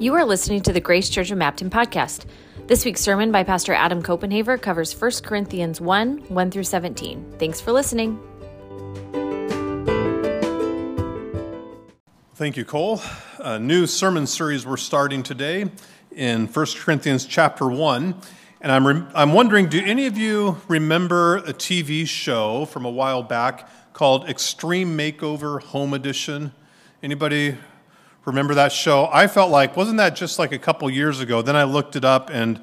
You are listening to the Grace Church of Mapton podcast. This week's sermon by Pastor Adam Copenhaver covers 1 Corinthians 1 1 through 17. Thanks for listening. Thank you, Cole. A new sermon series we're starting today in 1 Corinthians chapter 1. And I'm, re- I'm wondering do any of you remember a TV show from a while back called Extreme Makeover Home Edition? Anybody remember that show? I felt like, wasn't that just like a couple years ago? Then I looked it up and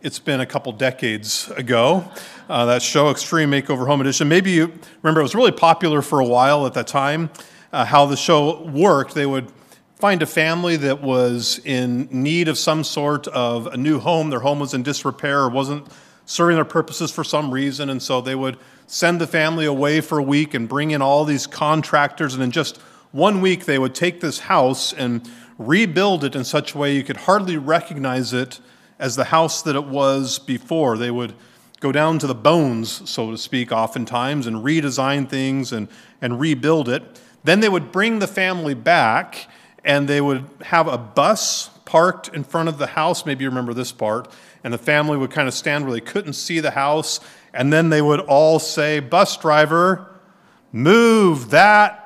it's been a couple decades ago. Uh, that show, Extreme Makeover Home Edition. Maybe you remember it was really popular for a while at that time. Uh, how the show worked, they would find a family that was in need of some sort of a new home. Their home was in disrepair or wasn't serving their purposes for some reason, and so they would send the family away for a week and bring in all these contractors, and in just one week, they would take this house and rebuild it in such a way you could hardly recognize it as the house that it was before. They would go down to the bones, so to speak, oftentimes, and redesign things and, and rebuild it. Then they would bring the family back and they would have a bus parked in front of the house. Maybe you remember this part. And the family would kind of stand where they couldn't see the house. And then they would all say, Bus driver, move that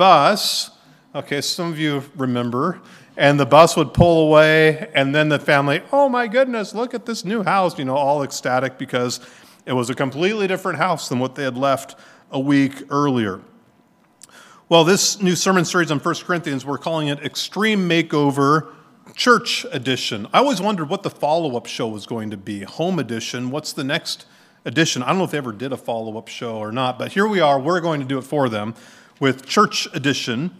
bus. Okay, some of you remember. And the bus would pull away, and then the family, oh my goodness, look at this new house, you know, all ecstatic because it was a completely different house than what they had left a week earlier. Well, this new sermon series on 1 Corinthians, we're calling it Extreme Makeover Church Edition. I always wondered what the follow up show was going to be. Home Edition, what's the next edition? I don't know if they ever did a follow up show or not, but here we are. We're going to do it for them with Church Edition.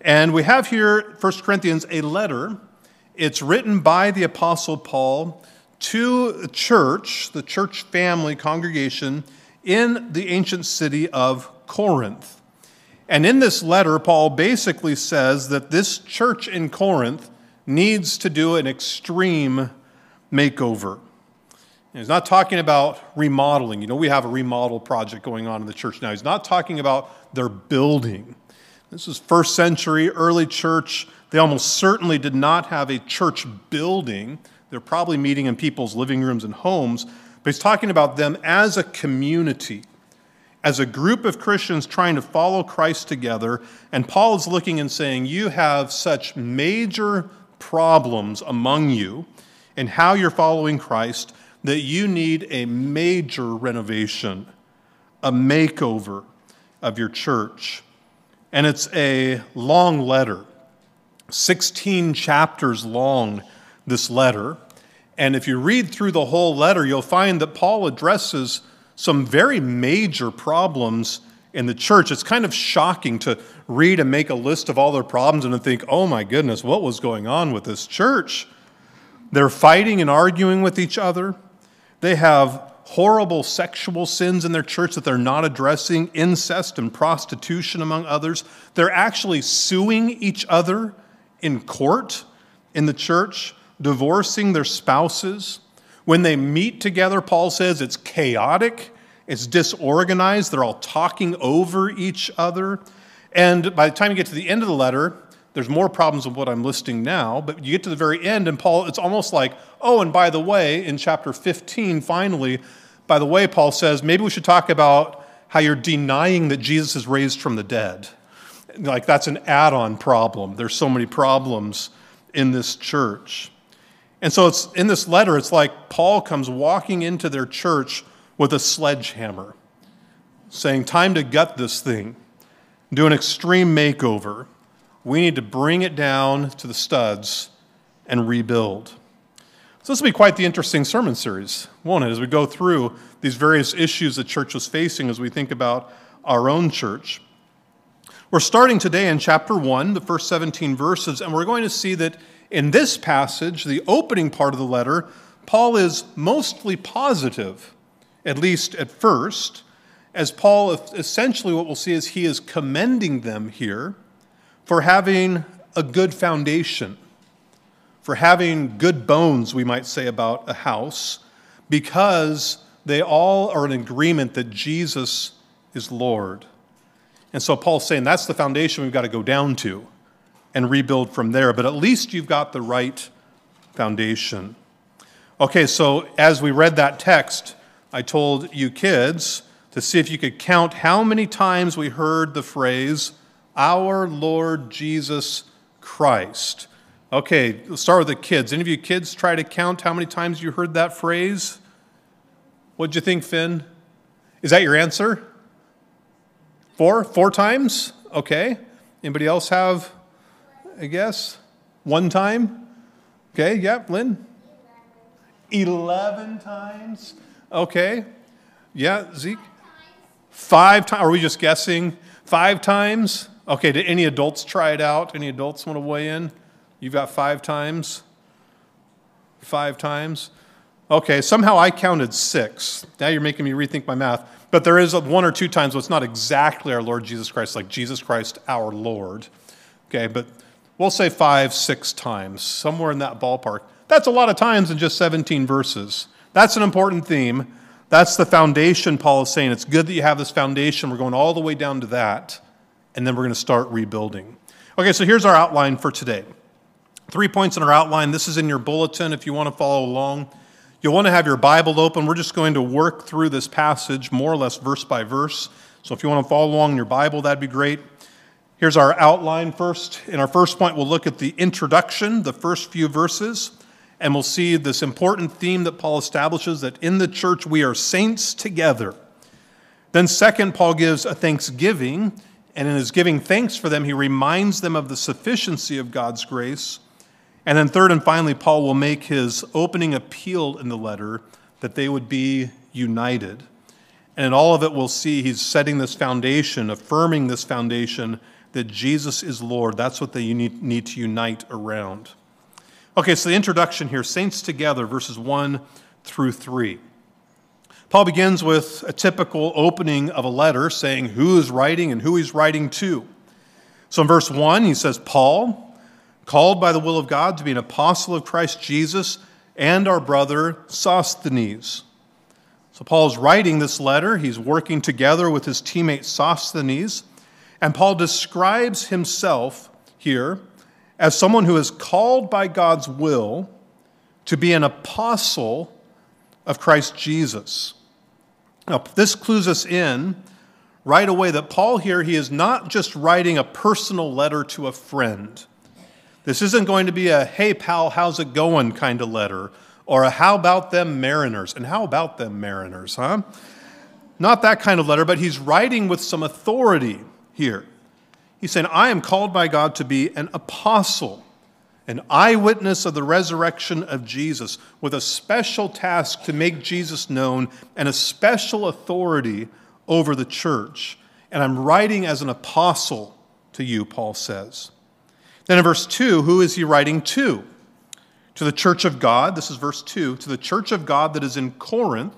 And we have here, 1 Corinthians, a letter. It's written by the Apostle Paul to the church, the church family congregation in the ancient city of Corinth. And in this letter, Paul basically says that this church in Corinth needs to do an extreme makeover. He's not talking about remodeling. You know, we have a remodel project going on in the church now. He's not talking about their building. This is first century, early church. They almost certainly did not have a church building. They're probably meeting in people's living rooms and homes. But he's talking about them as a community, as a group of Christians trying to follow Christ together. And Paul is looking and saying, You have such major problems among you in how you're following Christ that you need a major renovation, a makeover of your church. And it's a long letter, 16 chapters long, this letter. And if you read through the whole letter, you'll find that Paul addresses some very major problems in the church. It's kind of shocking to read and make a list of all their problems and to think, oh my goodness, what was going on with this church? They're fighting and arguing with each other. They have horrible sexual sins in their church that they're not addressing, incest and prostitution, among others. They're actually suing each other in court in the church, divorcing their spouses. When they meet together, Paul says it's chaotic, it's disorganized, they're all talking over each other. And by the time you get to the end of the letter, there's more problems of what I'm listing now, but you get to the very end, and Paul, it's almost like, oh, and by the way, in chapter 15, finally, by the way, Paul says, maybe we should talk about how you're denying that Jesus is raised from the dead. Like that's an add on problem. There's so many problems in this church. And so it's in this letter, it's like Paul comes walking into their church with a sledgehammer, saying, Time to gut this thing, do an extreme makeover. We need to bring it down to the studs and rebuild. So, this will be quite the interesting sermon series, won't it, as we go through these various issues the church was facing as we think about our own church. We're starting today in chapter 1, the first 17 verses, and we're going to see that in this passage, the opening part of the letter, Paul is mostly positive, at least at first, as Paul essentially what we'll see is he is commending them here for having a good foundation, for having good bones, we might say, about a house, because they all are in agreement that Jesus is Lord. And so Paul's saying that's the foundation we've got to go down to and rebuild from there. But at least you've got the right foundation. Okay, so as we read that text, I told you kids to see if you could count how many times we heard the phrase, Our Lord Jesus Christ. Okay, let's start with the kids. Any of you kids try to count how many times you heard that phrase? What'd you think, Finn? Is that your answer? Four? Four times? Okay. Anybody else have a guess? One time? Okay, yeah, Lynn? 11 times? Okay. Yeah, Zeke? Five times. Are we just guessing? Five times? Okay, did any adults try it out? Any adults want to weigh in? You've got five times? Five times? Okay, somehow I counted six. Now you're making me rethink my math. But there is one or two times where it's not exactly our Lord Jesus Christ, like Jesus Christ our Lord. Okay, but we'll say five, six times, somewhere in that ballpark. That's a lot of times in just 17 verses. That's an important theme. That's the foundation Paul is saying. It's good that you have this foundation. We're going all the way down to that, and then we're going to start rebuilding. Okay, so here's our outline for today. Three points in our outline. This is in your bulletin if you want to follow along. You'll want to have your Bible open. We're just going to work through this passage more or less verse by verse. So if you want to follow along in your Bible, that'd be great. Here's our outline first. In our first point, we'll look at the introduction, the first few verses, and we'll see this important theme that Paul establishes that in the church we are saints together. Then, second, Paul gives a thanksgiving, and in his giving thanks for them, he reminds them of the sufficiency of God's grace. And then, third and finally, Paul will make his opening appeal in the letter that they would be united. And in all of it, we'll see he's setting this foundation, affirming this foundation that Jesus is Lord. That's what they need to unite around. Okay, so the introduction here Saints Together, verses 1 through 3. Paul begins with a typical opening of a letter saying who is writing and who he's writing to. So in verse 1, he says, Paul called by the will of God to be an apostle of Christ Jesus, and our brother Sosthenes. So Paul is writing this letter. He's working together with his teammate Sosthenes. And Paul describes himself here as someone who is called by God's will to be an apostle of Christ Jesus. Now, this clues us in right away that Paul here, he is not just writing a personal letter to a friend. This isn't going to be a, hey, pal, how's it going kind of letter, or a, how about them mariners? And how about them mariners, huh? Not that kind of letter, but he's writing with some authority here. He's saying, I am called by God to be an apostle, an eyewitness of the resurrection of Jesus, with a special task to make Jesus known and a special authority over the church. And I'm writing as an apostle to you, Paul says. Then in verse 2, who is he writing to? To the church of God, this is verse 2, to the church of God that is in Corinth,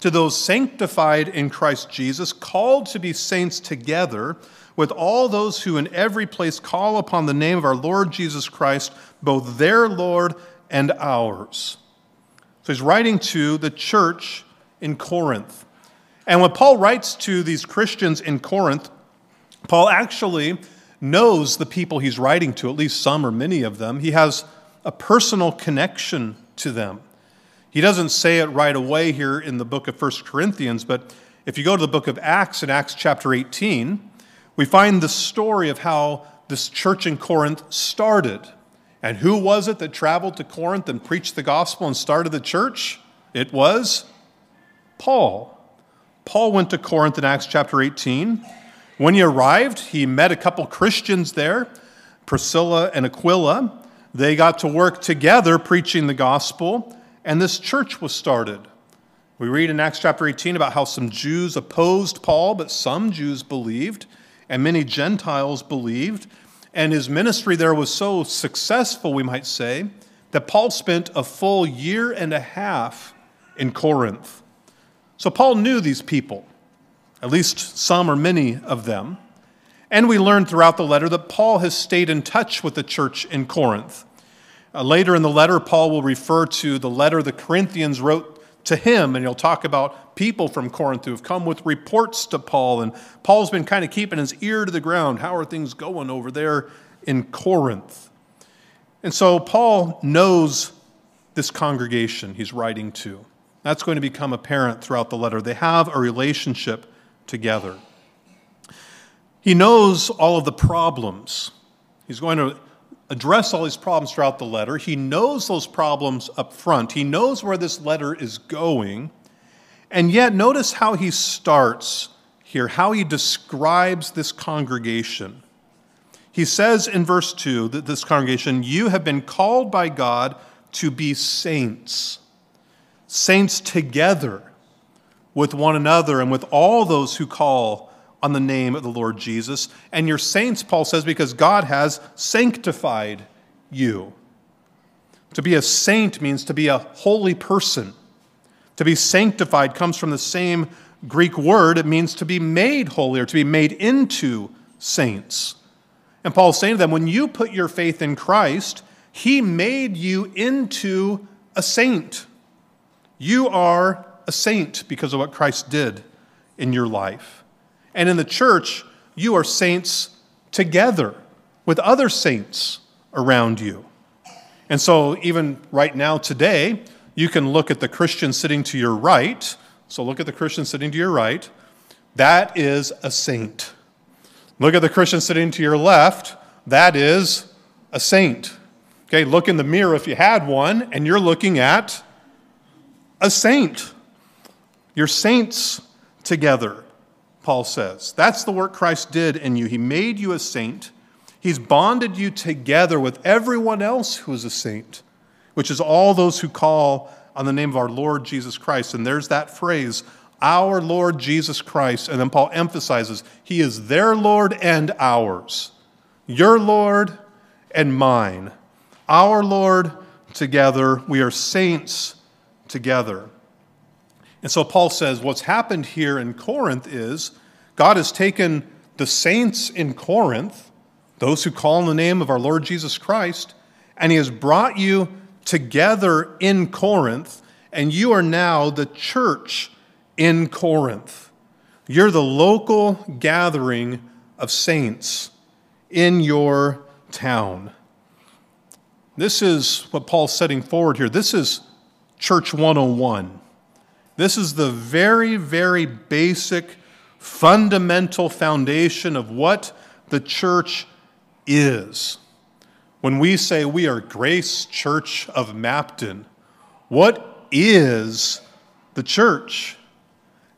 to those sanctified in Christ Jesus, called to be saints together, with all those who in every place call upon the name of our Lord Jesus Christ, both their Lord and ours. So he's writing to the church in Corinth. And when Paul writes to these Christians in Corinth, Paul actually knows the people he's writing to, at least some or many of them. He has a personal connection to them. He doesn't say it right away here in the book of 1 Corinthians, but if you go to the book of Acts in Acts chapter 18, we find the story of how this church in Corinth started. And who was it that traveled to Corinth and preached the gospel and started the church? It was Paul. Paul went to Corinth in Acts chapter 18. When he arrived, he met a couple Christians there, Priscilla and Aquila. They got to work together preaching the gospel, and this church was started. We read in Acts chapter 18 about how some Jews opposed Paul, but some Jews believed, and many Gentiles believed. And his ministry there was so successful, we might say, that Paul spent a full year and a half in Corinth. So Paul knew these people at least some or many of them. And we learn throughout the letter that Paul has stayed in touch with the church in Corinth. Uh, later in the letter, Paul will refer to the letter the Corinthians wrote to him, and he'll talk about people from Corinth who have come with reports to Paul. And Paul's been kind of keeping his ear to the ground. How are things going over there in Corinth? And so Paul knows this congregation he's writing to. That's going to become apparent throughout the letter. They have a relationship together. He knows all of the problems. He's going to address all these problems throughout the letter. He knows those problems up front. He knows where this letter is going. And yet, notice how he starts here, how he describes this congregation. He says in verse 2 that this congregation, you have been called by God to be saints, saints together with one another and with all those who call on the name of the Lord Jesus. And you're saints, Paul says, because God has sanctified you. To be a saint means to be a holy person. To be sanctified comes from the same Greek word. It means to be made holy or to be made into saints. And Paul's saying to them, when you put your faith in Christ, he made you into a saint. You are a saint because of what Christ did in your life. And in the church, you are saints together with other saints around you. And so, even right now, today, you can look at the Christian sitting to your right. So, look at the Christian sitting to your right. That is a saint. Look at the Christian sitting to your left. That is a saint. Okay, look in the mirror if you had one, and you're looking at a saint. You're saints together, Paul says. That's the work Christ did in you. He made you a saint. He's bonded you together with everyone else who is a saint, which is all those who call on the name of our Lord Jesus Christ. And there's that phrase, our Lord Jesus Christ. And then Paul emphasizes, He is their Lord and ours, your Lord and mine. Our Lord together. We are saints together. And so Paul says what's happened here in Corinth is God has taken the saints in Corinth, those who call on the name of our Lord Jesus Christ, and he has brought you together in Corinth, and you are now the church in Corinth. You're the local gathering of saints in your town. This is what Paul's setting forward here. This is Church 101. This is the very, very basic, fundamental foundation of what the church is. When we say we are Grace Church of Mapton, what is the church?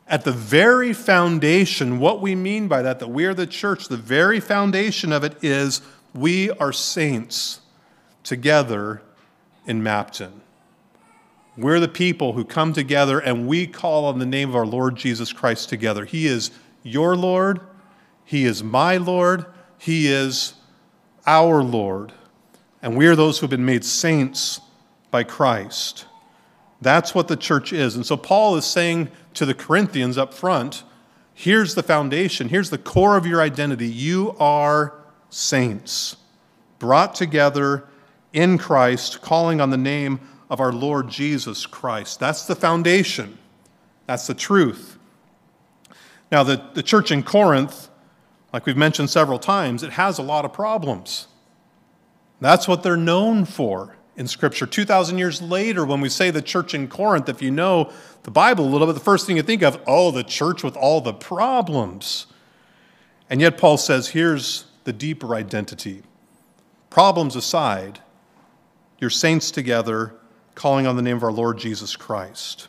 At the very foundation, what we mean by that, that we are the church, the very foundation of it is we are saints together in Mapton. We're the people who come together and we call on the name of our Lord Jesus Christ together. He is your Lord, He is my Lord, He is our Lord. And we are those who have been made saints by Christ. That's what the church is. And so Paul is saying to the Corinthians up front here's the foundation, here's the core of your identity. You are saints, brought together in Christ, calling on the name of our Lord Jesus Christ. That's the foundation, that's the truth. Now, the, the church in Corinth, like we've mentioned several times, it has a lot of problems. That's what they're known for in Scripture. 2,000 years later, when we say the church in Corinth, if you know the Bible a little bit, the first thing you think of, oh, the church with all the problems. And yet, Paul says, here's the deeper identity. Problems aside, you're saints together, calling on the name of our Lord Jesus Christ.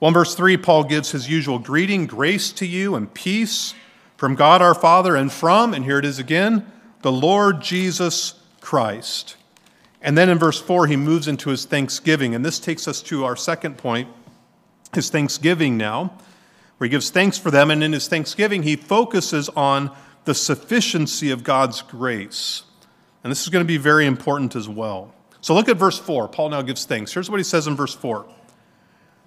In verse 3, Paul gives his usual greeting grace to you and peace from God our Father and from, and here it is again, the Lord Jesus Christ. And then in verse 4, he moves into his thanksgiving. And this takes us to our second point, his thanksgiving now, where he gives thanks for them. And in his thanksgiving, he focuses on the sufficiency of God's grace. And this is going to be very important as well. So look at verse 4. Paul now gives thanks. Here's what he says in verse 4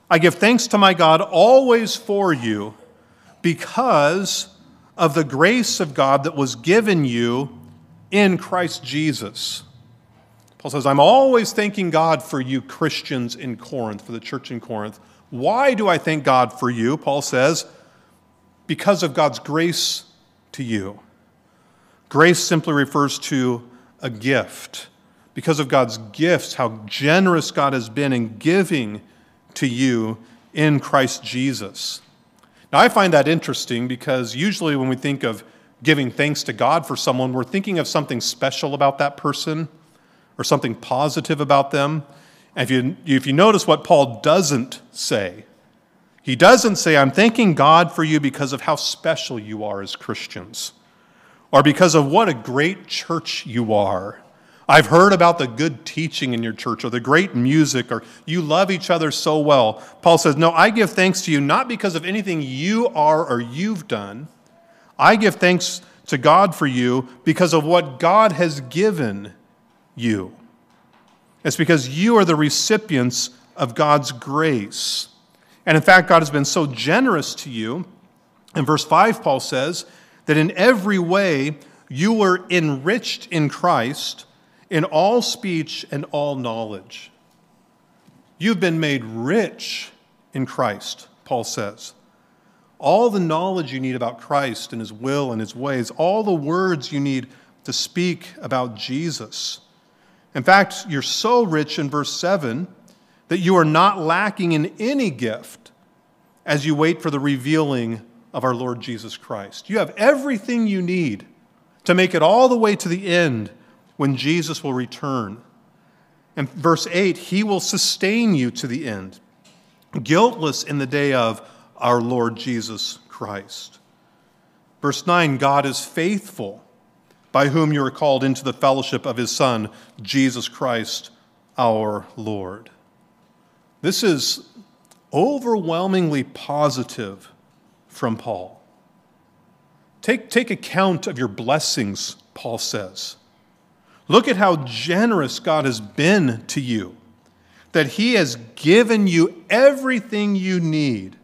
I give thanks to my God always for you because of the grace of God that was given you in Christ Jesus. Paul says, I'm always thanking God for you Christians in Corinth, for the church in Corinth. Why do I thank God for you? Paul says, because of God's grace to you. Grace simply refers to a gift. Because of God's gifts, how generous God has been in giving to you in Christ Jesus. Now, I find that interesting because usually when we think of giving thanks to God for someone, we're thinking of something special about that person or something positive about them. And if you, if you notice what Paul doesn't say, he doesn't say, I'm thanking God for you because of how special you are as Christians, or because of what a great church you are. I've heard about the good teaching in your church, or the great music, or you love each other so well. Paul says, No, I give thanks to you not because of anything you are or you've done. I give thanks to God for you because of what God has given you. It's because you are the recipients of God's grace. And in fact, God has been so generous to you. In verse 5, Paul says that in every way you were enriched in Christ in all speech and all knowledge. You've been made rich in Christ, Paul says. All the knowledge you need about Christ and his will and his ways, all the words you need to speak about Jesus. In fact, you're so rich in verse 7 that you are not lacking in any gift as you wait for the revealing of our Lord Jesus Christ. You have everything you need to make it all the way to the end when Jesus will return. And verse 8, He will sustain you to the end, guiltless in the day of our Lord Jesus Christ. Verse 9, God is faithful, by whom you are called into the fellowship of His Son, Jesus Christ our Lord. This is overwhelmingly positive from Paul. Take, take account of your blessings, Paul says. Look at how generous God has been to you, that He has given you everything you need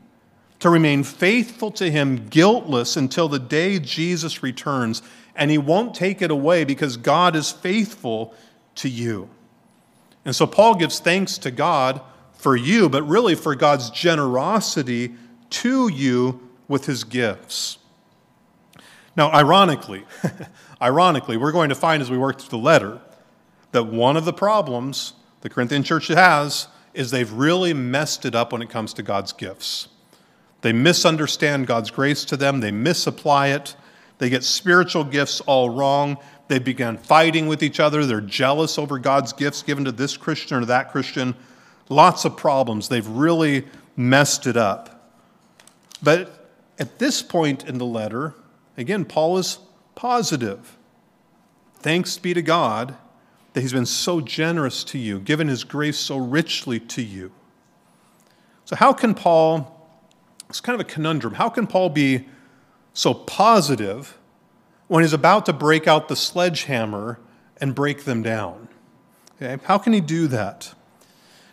to remain faithful to Him, guiltless until the day Jesus returns, and He won't take it away because God is faithful to you. And so Paul gives thanks to God for you, but really for God's generosity to you with his gifts. Now, ironically, ironically, we're going to find as we work through the letter that one of the problems the Corinthian church has is they've really messed it up when it comes to God's gifts. They misunderstand God's grace to them, they misapply it, they get spiritual gifts all wrong. They begin fighting with each other. They're jealous over God's gifts given to this Christian or that Christian lots of problems. They've really messed it up. But at this point in the letter, again, Paul is positive. Thanks be to God that he's been so generous to you, given his grace so richly to you. So, how can Paul, it's kind of a conundrum, how can Paul be so positive when he's about to break out the sledgehammer and break them down? Okay, how can he do that?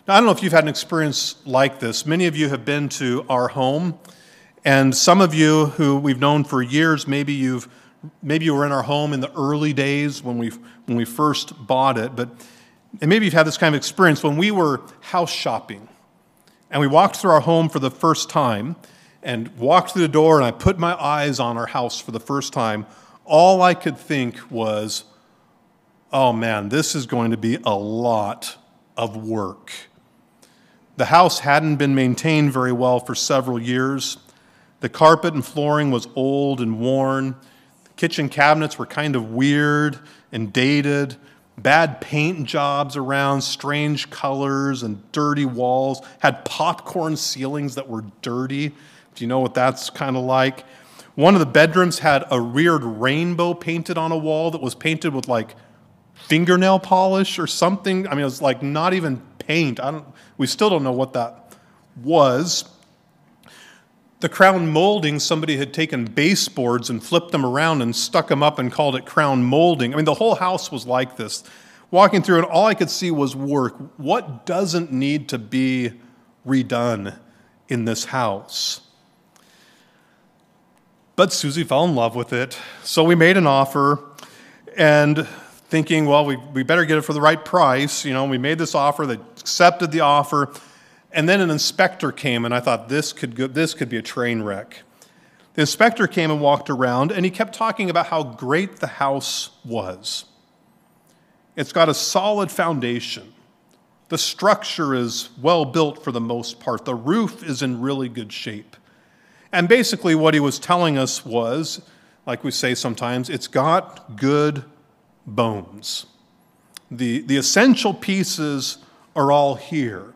Now, I don't know if you've had an experience like this. Many of you have been to our home, and some of you who we've known for years, maybe you've maybe you were in our home in the early days when we when we first bought it, but and maybe you've had this kind of experience when we were house shopping, and we walked through our home for the first time, and walked through the door, and I put my eyes on our house for the first time. All I could think was, "Oh man, this is going to be a lot of work." The house hadn't been maintained very well for several years. The carpet and flooring was old and worn. The kitchen cabinets were kind of weird and dated. Bad paint jobs around, strange colors and dirty walls. Had popcorn ceilings that were dirty. Do you know what that's kind of like? One of the bedrooms had a weird rainbow painted on a wall that was painted with like fingernail polish or something. I mean, it was like not even paint. I don't, we still don't know what that was. The crown molding, somebody had taken baseboards and flipped them around and stuck them up and called it crown molding. I mean, the whole house was like this. Walking through, and all I could see was work. What doesn't need to be redone in this house? But Susie fell in love with it, so we made an offer, and thinking, well, we, we better get it for the right price. You know, we made this offer, they accepted the offer, and then an inspector came, and I thought this could, go, this could be a train wreck. The inspector came and walked around, and he kept talking about how great the house was. It's got a solid foundation. The structure is well built for the most part. The roof is in really good shape. And basically, what he was telling us was like we say sometimes, it's got good bones. The, the essential pieces are all here.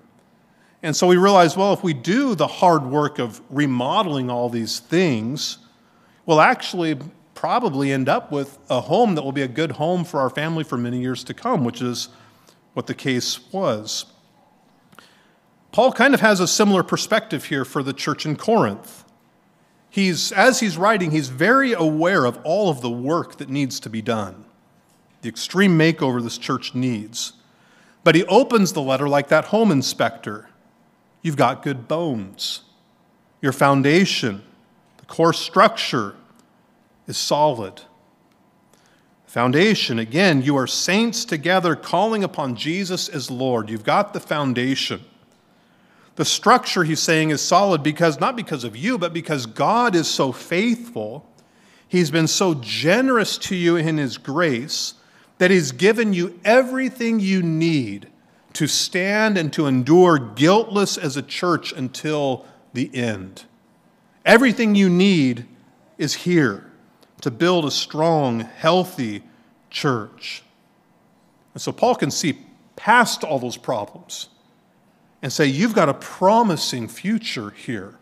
And so we realize, well, if we do the hard work of remodeling all these things, we'll actually probably end up with a home that will be a good home for our family for many years to come, which is what the case was. Paul kind of has a similar perspective here for the church in Corinth. He's, as he's writing, he's very aware of all of the work that needs to be done, the extreme makeover this church needs. But he opens the letter like that home inspector. You've got good bones. Your foundation, the core structure is solid. Foundation, again, you are saints together calling upon Jesus as Lord. You've got the foundation. The structure, he's saying, is solid because not because of you, but because God is so faithful. He's been so generous to you in his grace that he's given you everything you need to stand and to endure guiltless as a church until the end. Everything you need is here to build a strong, healthy church. And so Paul can see past all those problems and say, You've got a promising future here,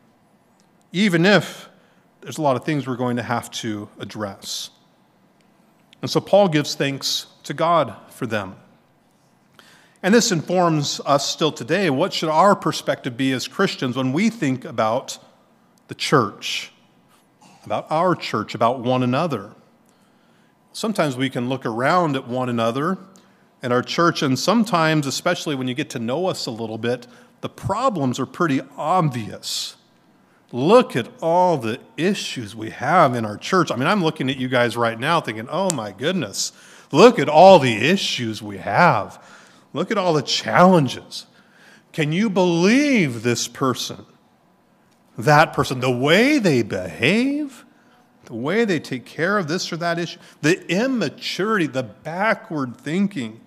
even if there's a lot of things we're going to have to address. And so Paul gives thanks to God for them. And this informs us still today. What should our perspective be as Christians when we think about the church, about our church, about one another? Sometimes we can look around at one another and our church, and sometimes, especially when you get to know us a little bit, the problems are pretty obvious. Look at all the issues we have in our church. I mean, I'm looking at you guys right now thinking, oh my goodness, look at all the issues we have. Look at all the challenges. Can you believe this person? That person, the way they behave? the way they take care of this or that issue, the immaturity, the backward thinking,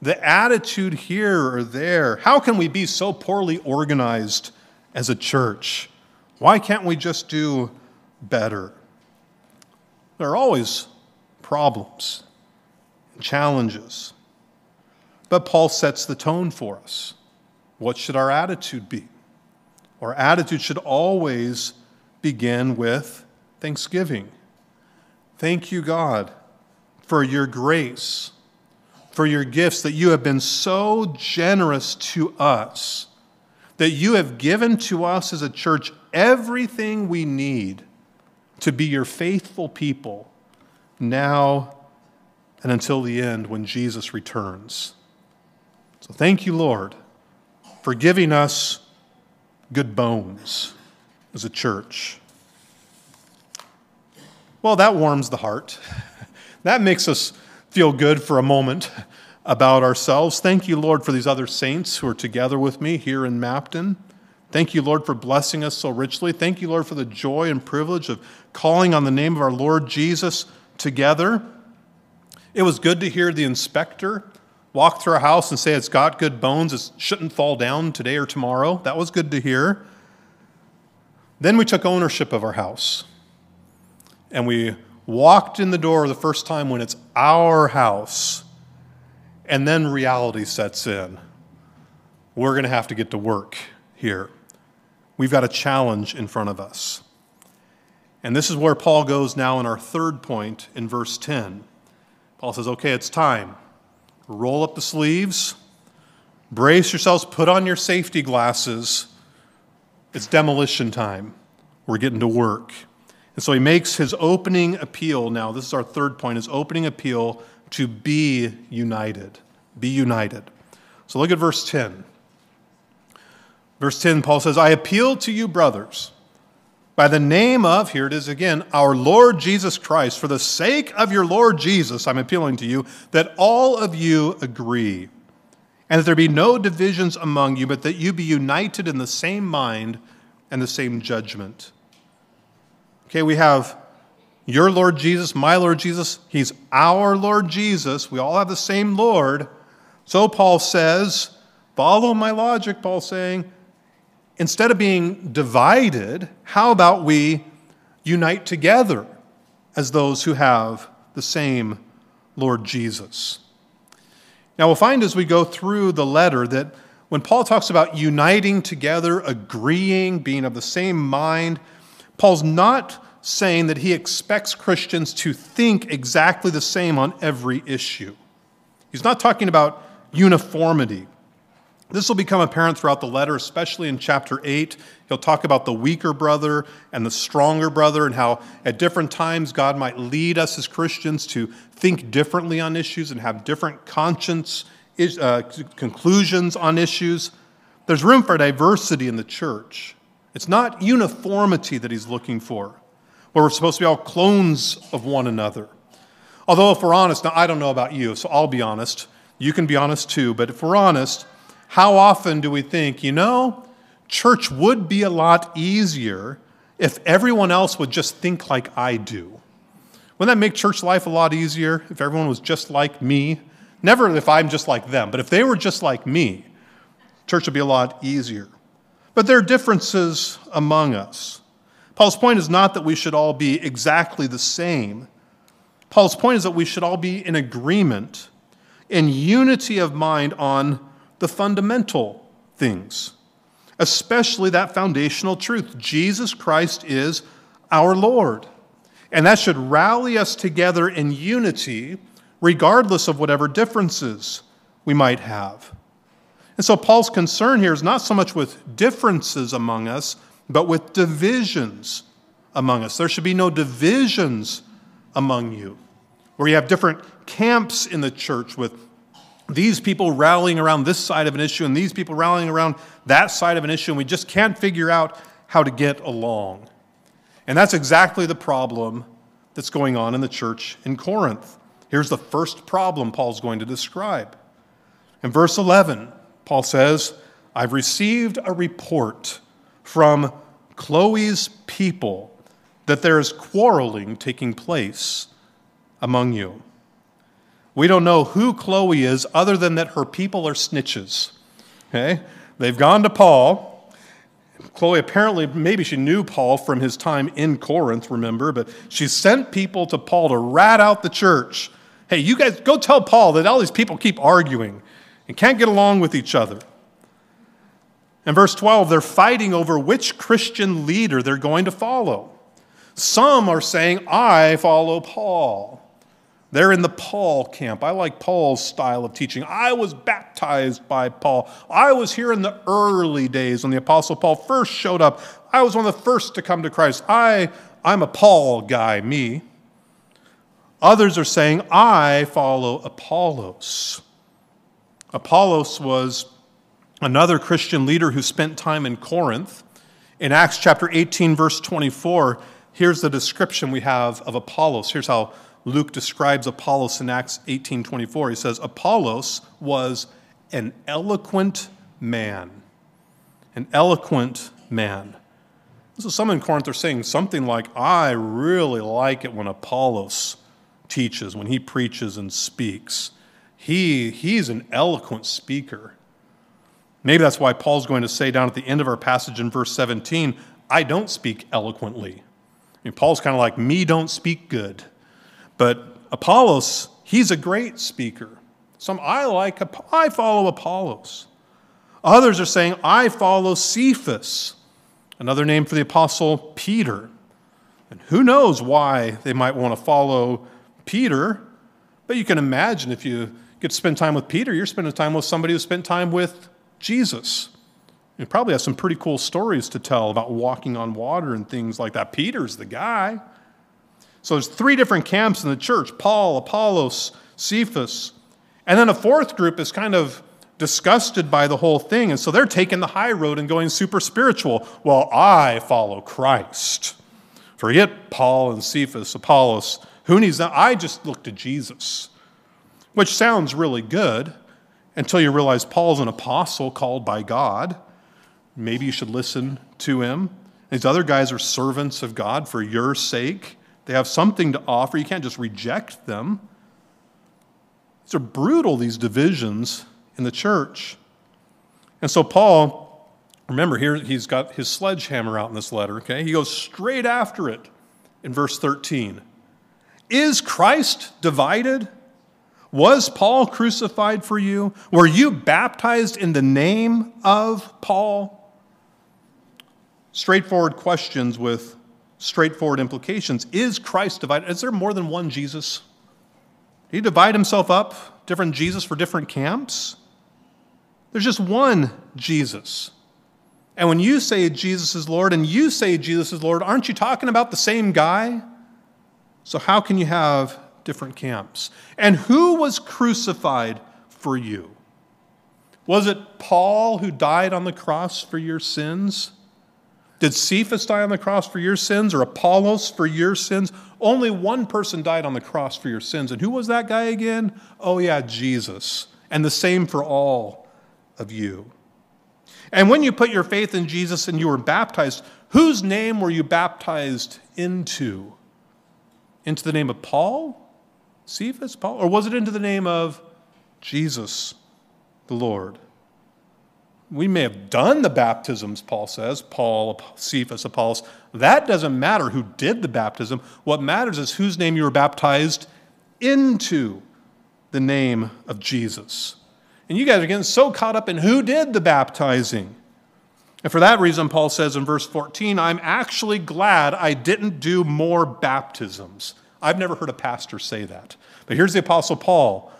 the attitude here or there. How can we be so poorly organized as a church? Why can't we just do better? There are always problems challenges. But Paul sets the tone for us. What should our attitude be? Our attitude should always begin with thanksgiving. Thank you, God, for your grace, for your gifts, that you have been so generous to us, that you have given to us as a church everything we need to be your faithful people now and until the end when Jesus returns. So thank you, Lord, for giving us good bones as a church. Well, that warms the heart. That makes us feel good for a moment about ourselves. Thank you, Lord, for these other saints who are together with me here in Mapton. Thank you, Lord, for blessing us so richly. Thank you, Lord, for the joy and privilege of calling on the name of our Lord Jesus together. It was good to hear the inspector walk through our house and say it's got good bones, it shouldn't fall down today or tomorrow. That was good to hear. Then we took ownership of our house and we walked in the door the first time when it's our house, and then reality sets in. We're going to have to get to work here. We've got a challenge in front of us. And this is where Paul goes now in our third point in verse 10. Paul says, Okay, it's time. Roll up the sleeves, brace yourselves, put on your safety glasses. It's demolition time. We're getting to work. And so he makes his opening appeal now. This is our third point his opening appeal to be united. Be united. So look at verse 10. Verse 10, Paul says, I appeal to you, brothers, by the name of, here it is again, our Lord Jesus Christ, for the sake of your Lord Jesus, I'm appealing to you, that all of you agree, and that there be no divisions among you, but that you be united in the same mind and the same judgment. Okay, we have Your Lord Jesus, my Lord Jesus, He's our Lord Jesus. We all have the same Lord. So Paul says, follow my logic, Paul's saying, instead of being divided, how about we unite together as those who have the same Lord Jesus? Now, we'll find as we go through the letter that when Paul talks about uniting together, agreeing, being of the same mind, Paul's not saying that he expects Christians to think exactly the same on every issue. He's not talking about uniformity. This will become apparent throughout the letter, especially in chapter 8. He'll talk about the weaker brother and the stronger brother, and how at different times God might lead us as Christians to think differently on issues and have different conscience uh, conclusions on issues. There's room for diversity in the church. It's not uniformity that he's looking for, where we're supposed to be all clones of one another. Although, if we're honest, now I don't know about you, so I'll be honest. You can be honest too, but if we're honest, how often do we think, you know, church would be a lot easier if everyone else would just think like I do? Wouldn't that make church life a lot easier if everyone was just like me? Never if I'm just like them, but if they were just like me, church would be a lot easier. But there are differences among us. Paul's point is not that we should all be exactly the same. Paul's point is that we should all be in agreement, in unity of mind on the fundamental things, especially that foundational truth Jesus Christ is our Lord. And that should rally us together in unity, regardless of whatever differences we might have. And so, Paul's concern here is not so much with differences among us, but with divisions among us. There should be no divisions among you, where you have different camps in the church with these people rallying around this side of an issue and these people rallying around that side of an issue, and we just can't figure out how to get along. And that's exactly the problem that's going on in the church in Corinth. Here's the first problem Paul's going to describe. In verse 11, Paul says, I've received a report from Chloe's people that there is quarreling taking place among you. We don't know who Chloe is other than that her people are snitches. Okay? They've gone to Paul. Chloe apparently, maybe she knew Paul from his time in Corinth, remember, but she sent people to Paul to rat out the church. Hey, you guys go tell Paul that all these people keep arguing and can't get along with each other. In verse 12, they're fighting over which Christian leader they're going to follow. Some are saying, I follow Paul. They're in the Paul camp. I like Paul's style of teaching. I was baptized by Paul. I was here in the early days when the Apostle Paul first showed up. I was one of the first to come to Christ. I, I'm a Paul guy, me. Others are saying, I follow Apollos. Apollos was another Christian leader who spent time in Corinth. In Acts chapter 18, verse 24, here's the description we have of Apollos. Here's how Luke describes Apollos in Acts 18:24. He says Apollos was an eloquent man. An eloquent man. So some in Corinth are saying something like, I really like it when Apollos teaches, when he preaches and speaks. He, he's an eloquent speaker. Maybe that's why Paul's going to say down at the end of our passage in verse 17, I don't speak eloquently. I mean, Paul's kind of like, me don't speak good. But Apollos, he's a great speaker. Some I like, I follow Apollos. Others are saying, I follow Cephas, another name for the apostle Peter. And who knows why they might want to follow Peter, but you can imagine if you get to spend time with Peter, you're spending time with somebody who spent time with Jesus. You probably have some pretty cool stories to tell about walking on water and things like that. Peter's the guy. So there's three different camps in the church Paul, Apollos, Cephas. And then a fourth group is kind of disgusted by the whole thing. And so they're taking the high road and going super spiritual. Well, I follow Christ. Forget Paul and Cephas, Apollos. Who needs that? I just look to Jesus, which sounds really good until you realize Paul's an apostle called by God. Maybe you should listen to him. These other guys are servants of God for your sake. They have something to offer. You can't just reject them. These are brutal, these divisions in the church. And so, Paul, remember here, he's got his sledgehammer out in this letter, okay? He goes straight after it in verse 13. Is Christ divided? Was Paul crucified for you? Were you baptized in the name of Paul? Straightforward questions with straightforward implications. Is Christ divided? Is there more than one Jesus? Did he divide himself up, different Jesus for different camps? There's just one Jesus. And when you say Jesus is Lord and you say Jesus is Lord, aren't you talking about the same guy? So, how can you have different camps? And who was crucified for you? Was it Paul who died on the cross for your sins? Did Cephas die on the cross for your sins or Apollos for your sins? Only one person died on the cross for your sins. And who was that guy again? Oh, yeah, Jesus. And the same for all of you. And when you put your faith in Jesus and you were baptized, whose name were you baptized into? Into the name of Paul? Cephas? Paul? Or was it into the name of Jesus, the Lord? We may have done the baptisms, Paul says, Paul, Cephas, Apollos. That doesn't matter who did the baptism. What matters is whose name you were baptized into the name of Jesus. And you guys are getting so caught up in who did the baptizing. And for that reason, Paul says in verse 14, I'm actually glad I didn't do more baptisms. I've never heard a pastor say that. But here's the Apostle Paul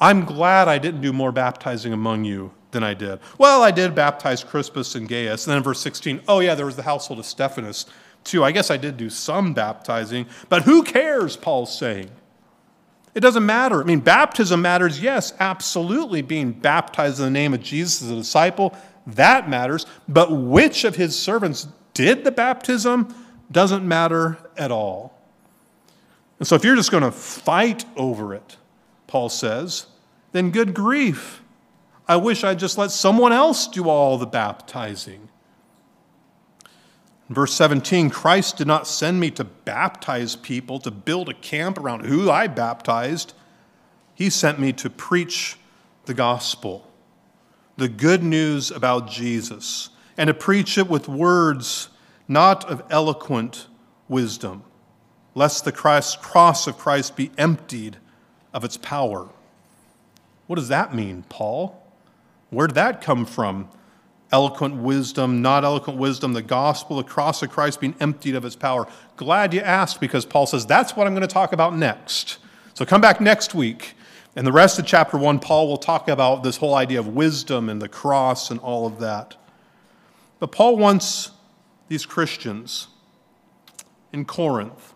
I'm glad I didn't do more baptizing among you than I did. Well, I did baptize Crispus and Gaius. And then in verse 16, oh, yeah, there was the household of Stephanas too. I guess I did do some baptizing, but who cares, Paul's saying? It doesn't matter. I mean, baptism matters, yes, absolutely. Being baptized in the name of Jesus as a disciple, that matters. But which of his servants did the baptism doesn't matter at all. And so if you're just going to fight over it, Paul says, then good grief. I wish I'd just let someone else do all the baptizing. In verse 17, Christ did not send me to baptize people, to build a camp around who I baptized. He sent me to preach the gospel, the good news about Jesus, and to preach it with words not of eloquent wisdom, lest the cross of Christ be emptied of its power. What does that mean, Paul? Where'd that come from? Eloquent wisdom, not eloquent wisdom, the gospel, the cross of Christ being emptied of its power. Glad you asked because Paul says that's what I'm going to talk about next. So come back next week. And the rest of chapter one, Paul will talk about this whole idea of wisdom and the cross and all of that. But Paul wants these Christians in Corinth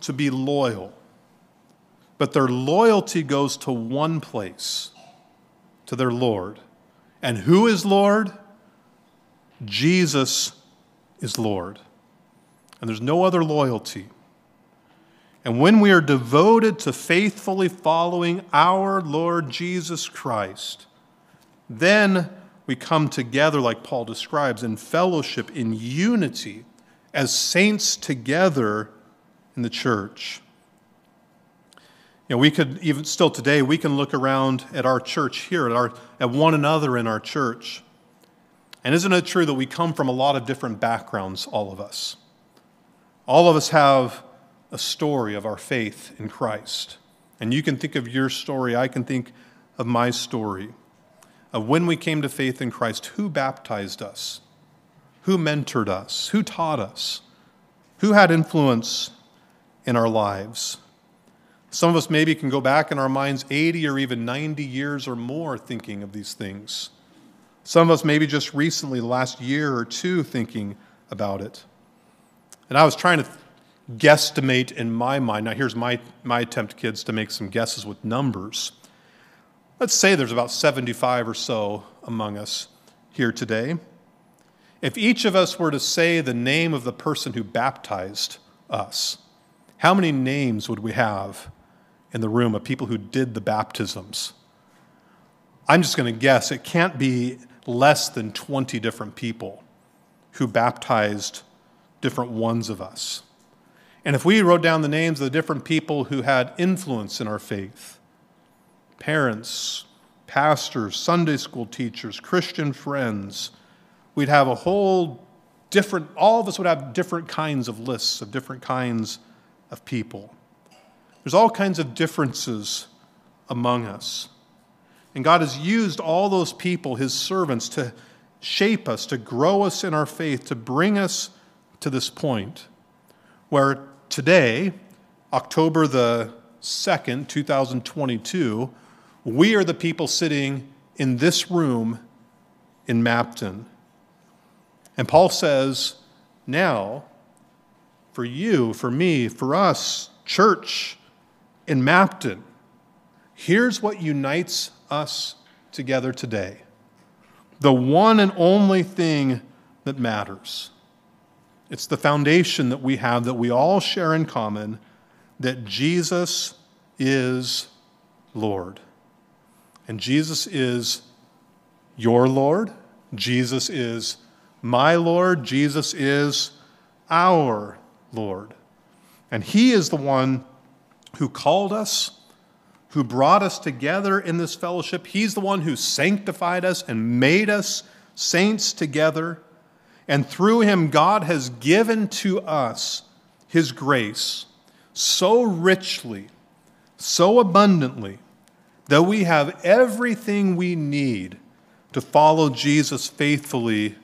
to be loyal. But their loyalty goes to one place, to their Lord. And who is Lord? Jesus is Lord. And there's no other loyalty. And when we are devoted to faithfully following our Lord Jesus Christ, then we come together, like Paul describes, in fellowship, in unity, as saints together in the church. You know, we could even still today, we can look around at our church here, at, our, at one another in our church. And isn't it true that we come from a lot of different backgrounds, all of us? All of us have a story of our faith in Christ. And you can think of your story, I can think of my story of when we came to faith in Christ. Who baptized us? Who mentored us? Who taught us? Who had influence in our lives? Some of us maybe can go back in our minds 80 or even 90 years or more thinking of these things. Some of us maybe just recently, the last year or two, thinking about it. And I was trying to guesstimate in my mind. Now, here's my, my attempt, kids, to make some guesses with numbers. Let's say there's about 75 or so among us here today. If each of us were to say the name of the person who baptized us, how many names would we have in the room of people who did the baptisms. I'm just going to guess it can't be less than 20 different people who baptized different ones of us. And if we wrote down the names of the different people who had influence in our faith parents, pastors, Sunday school teachers, Christian friends we'd have a whole different, all of us would have different kinds of lists of different kinds of people. There's all kinds of differences among us. And God has used all those people, his servants, to shape us, to grow us in our faith, to bring us to this point where today, October the 2nd, 2022, we are the people sitting in this room in Mapton. And Paul says, now, for you, for me, for us, church in Mapton, here's what unites us together today. The one and only thing that matters. It's the foundation that we have that we all share in common that Jesus is Lord. And Jesus is your Lord. Jesus is my Lord. Jesus is our Lord. And He is the one who called us who brought us together in this fellowship. He's the one who sanctified us and made us saints together. And through him, God has given to us his grace so richly, so abundantly, that we have everything we need to follow Jesus faithfully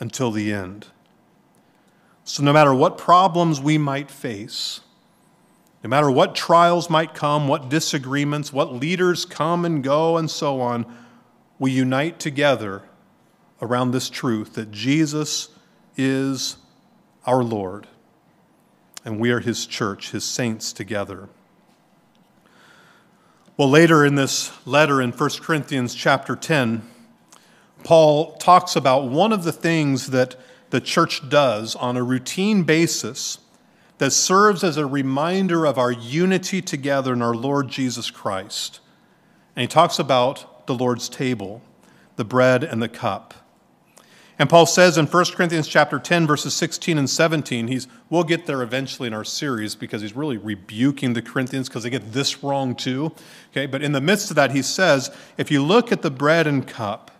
until the end. So, no matter what problems we might face, no matter what trials might come, what disagreements, what leaders come and go, and so on, we unite together around this truth that Jesus is our Lord, and we are his church, his saints together. Well, later in this letter in 1 Corinthians chapter 10, Paul talks about one of the things that the church does on a routine basis that serves as a reminder of our unity together in our Lord Jesus Christ. And he talks about the Lord's table, the bread and the cup. And Paul says in 1 Corinthians chapter 10 verses 16 and 17, he's we'll get there eventually in our series because he's really rebuking the Corinthians because they get this wrong too. Okay, but in the midst of that he says, if you look at the bread and cup,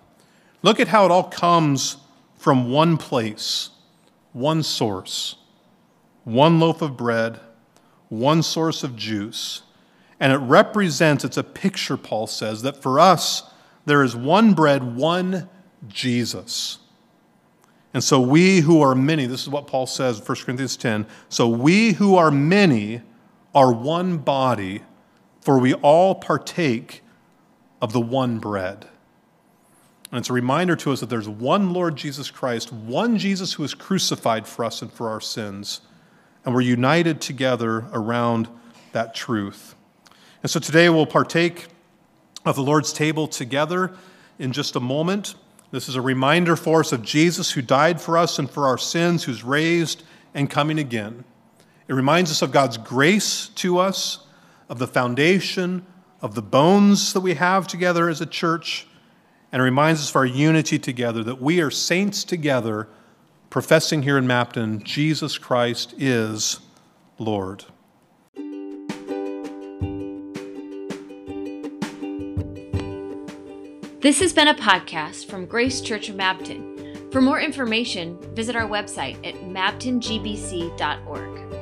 look at how it all comes from one place, one source one loaf of bread, one source of juice. And it represents, it's a picture, Paul says, that for us, there is one bread, one Jesus. And so we who are many, this is what Paul says in 1 Corinthians 10 so we who are many are one body, for we all partake of the one bread. And it's a reminder to us that there's one Lord Jesus Christ, one Jesus who was crucified for us and for our sins and we're united together around that truth. And so today we'll partake of the Lord's table together in just a moment. This is a reminder for us of Jesus who died for us and for our sins, who's raised and coming again. It reminds us of God's grace to us, of the foundation, of the bones that we have together as a church, and it reminds us of our unity together, that we are saints together professing here in Mapton, Jesus Christ is Lord. This has been a podcast from Grace Church of Mapton. For more information, visit our website at maptongbc.org.